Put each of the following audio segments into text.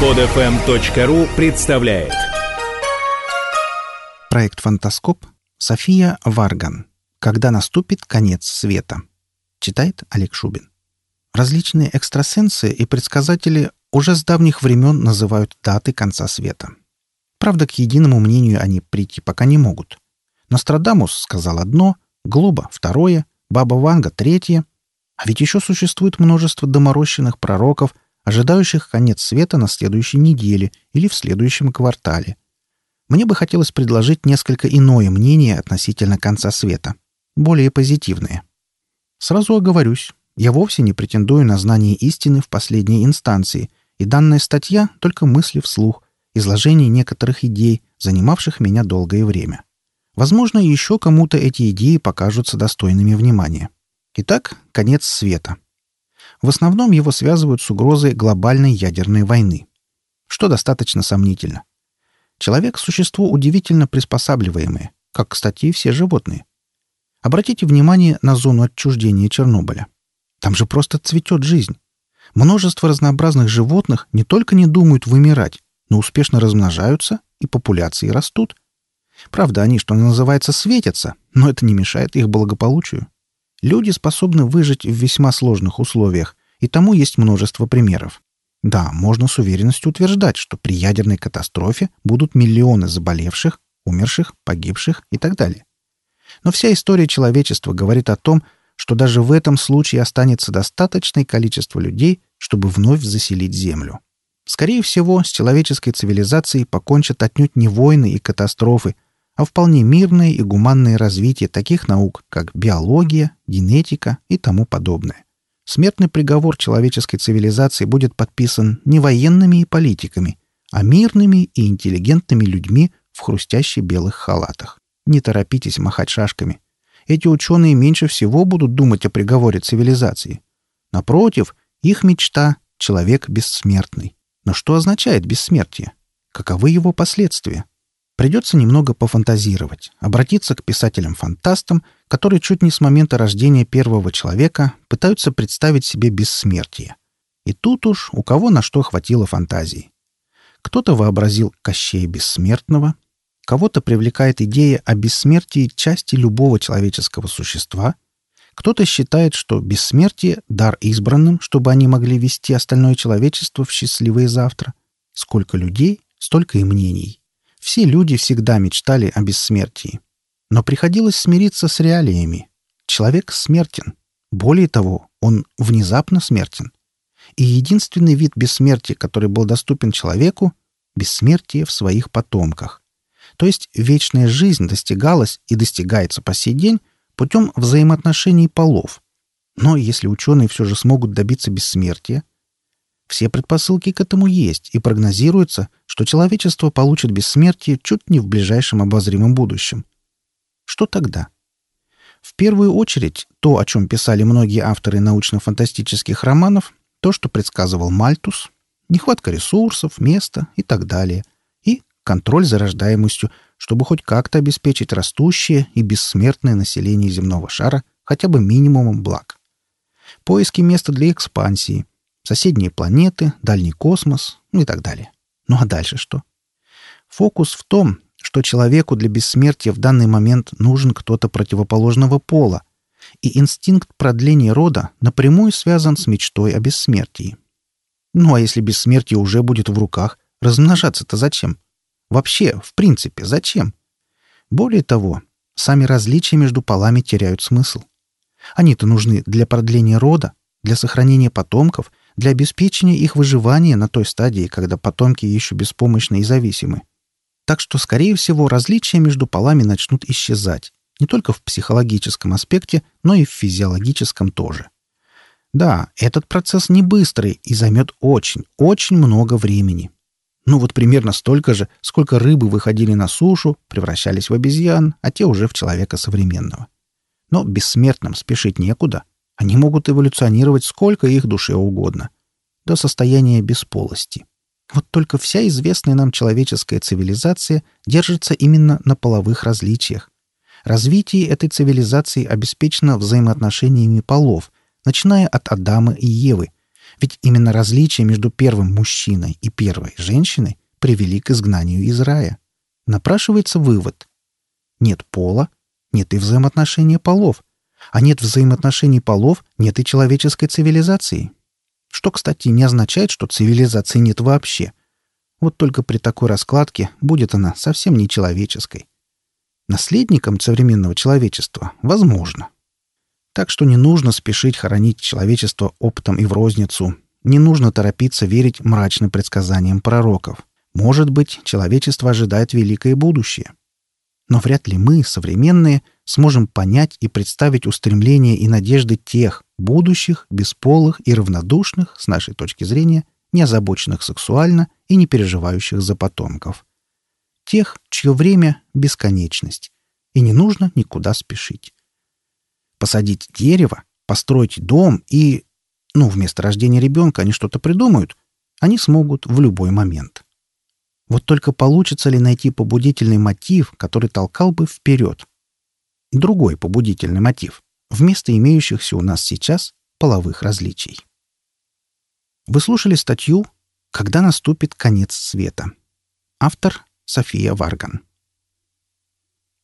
Подфм.ру представляет Проект «Фантаскоп» София Варган. Когда наступит конец света. Читает Олег Шубин. Различные экстрасенсы и предсказатели уже с давних времен называют даты конца света. Правда, к единому мнению они прийти пока не могут. Нострадамус сказал одно, Глоба — второе, Баба Ванга — третье. А ведь еще существует множество доморощенных пророков — ожидающих конец света на следующей неделе или в следующем квартале. Мне бы хотелось предложить несколько иное мнение относительно конца света, более позитивное. Сразу оговорюсь, я вовсе не претендую на знание истины в последней инстанции, и данная статья — только мысли вслух, изложение некоторых идей, занимавших меня долгое время. Возможно, еще кому-то эти идеи покажутся достойными внимания. Итак, конец света — в основном его связывают с угрозой глобальной ядерной войны. Что достаточно сомнительно. Человек — существо удивительно приспосабливаемое, как, кстати, и все животные. Обратите внимание на зону отчуждения Чернобыля. Там же просто цветет жизнь. Множество разнообразных животных не только не думают вымирать, но успешно размножаются и популяции растут. Правда, они, что называется, светятся, но это не мешает их благополучию. Люди способны выжить в весьма сложных условиях, и тому есть множество примеров. Да, можно с уверенностью утверждать, что при ядерной катастрофе будут миллионы заболевших, умерших, погибших и так далее. Но вся история человечества говорит о том, что даже в этом случае останется достаточное количество людей, чтобы вновь заселить Землю. Скорее всего, с человеческой цивилизацией покончат отнюдь не войны и катастрофы, а вполне мирное и гуманное развитие таких наук, как биология, генетика и тому подобное. Смертный приговор человеческой цивилизации будет подписан не военными и политиками, а мирными и интеллигентными людьми в хрустящих белых халатах. Не торопитесь махать шашками. Эти ученые меньше всего будут думать о приговоре цивилизации. Напротив, их мечта — человек бессмертный. Но что означает бессмертие? Каковы его последствия? Придется немного пофантазировать, обратиться к писателям-фантастам, которые чуть не с момента рождения первого человека пытаются представить себе бессмертие. И тут уж у кого на что хватило фантазии. Кто-то вообразил Кощея Бессмертного, кого-то привлекает идея о бессмертии части любого человеческого существа, кто-то считает, что бессмертие — дар избранным, чтобы они могли вести остальное человечество в счастливое завтра. Сколько людей, столько и мнений. Все люди всегда мечтали о бессмертии. Но приходилось смириться с реалиями. Человек смертен. Более того, он внезапно смертен. И единственный вид бессмертия, который был доступен человеку — бессмертие в своих потомках. То есть вечная жизнь достигалась и достигается по сей день путем взаимоотношений полов. Но если ученые все же смогут добиться бессмертия — все предпосылки к этому есть, и прогнозируется, что человечество получит бессмертие чуть не в ближайшем обозримом будущем. Что тогда? В первую очередь, то, о чем писали многие авторы научно-фантастических романов, то, что предсказывал Мальтус, нехватка ресурсов, места и так далее, и контроль за рождаемостью, чтобы хоть как-то обеспечить растущее и бессмертное население земного шара хотя бы минимумом благ. Поиски места для экспансии – соседние планеты, дальний космос ну и так далее. Ну а дальше что? Фокус в том, что человеку для бессмертия в данный момент нужен кто-то противоположного пола, и инстинкт продления рода напрямую связан с мечтой о бессмертии. Ну а если бессмертие уже будет в руках, размножаться-то зачем? Вообще, в принципе, зачем? Более того, сами различия между полами теряют смысл. Они-то нужны для продления рода, для сохранения потомков для обеспечения их выживания на той стадии, когда потомки еще беспомощны и зависимы. Так что, скорее всего, различия между полами начнут исчезать, не только в психологическом аспекте, но и в физиологическом тоже. Да, этот процесс не быстрый и займет очень, очень много времени. Ну вот примерно столько же, сколько рыбы выходили на сушу, превращались в обезьян, а те уже в человека современного. Но бессмертным спешить некуда — они могут эволюционировать сколько их душе угодно, до состояния бесполости. Вот только вся известная нам человеческая цивилизация держится именно на половых различиях. Развитие этой цивилизации обеспечено взаимоотношениями полов, начиная от Адама и Евы, Ведь именно различия между первым мужчиной и первой женщиной привели к изгнанию из рая. Напрашивается вывод. Нет пола, нет и взаимоотношения полов. А нет взаимоотношений полов, нет и человеческой цивилизации. Что, кстати, не означает, что цивилизации нет вообще. Вот только при такой раскладке будет она совсем не человеческой. Наследником современного человечества возможно. Так что не нужно спешить хоронить человечество оптом и в розницу. Не нужно торопиться верить мрачным предсказаниям пророков. Может быть, человечество ожидает великое будущее. Но вряд ли мы, современные, сможем понять и представить устремления и надежды тех, будущих, бесполых и равнодушных, с нашей точки зрения, не озабоченных сексуально и не переживающих за потомков. Тех, чье время — бесконечность, и не нужно никуда спешить. Посадить дерево, построить дом и... Ну, вместо рождения ребенка они что-то придумают. Они смогут в любой момент. Вот только получится ли найти побудительный мотив, который толкал бы вперед? Другой побудительный мотив, вместо имеющихся у нас сейчас половых различий. Вы слушали статью «Когда наступит конец света». Автор София Варган.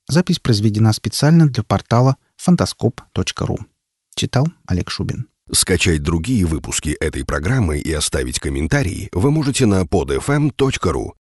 Запись произведена специально для портала фантаскоп.ру. Читал Олег Шубин. Скачать другие выпуски этой программы и оставить комментарии вы можете на podfm.ru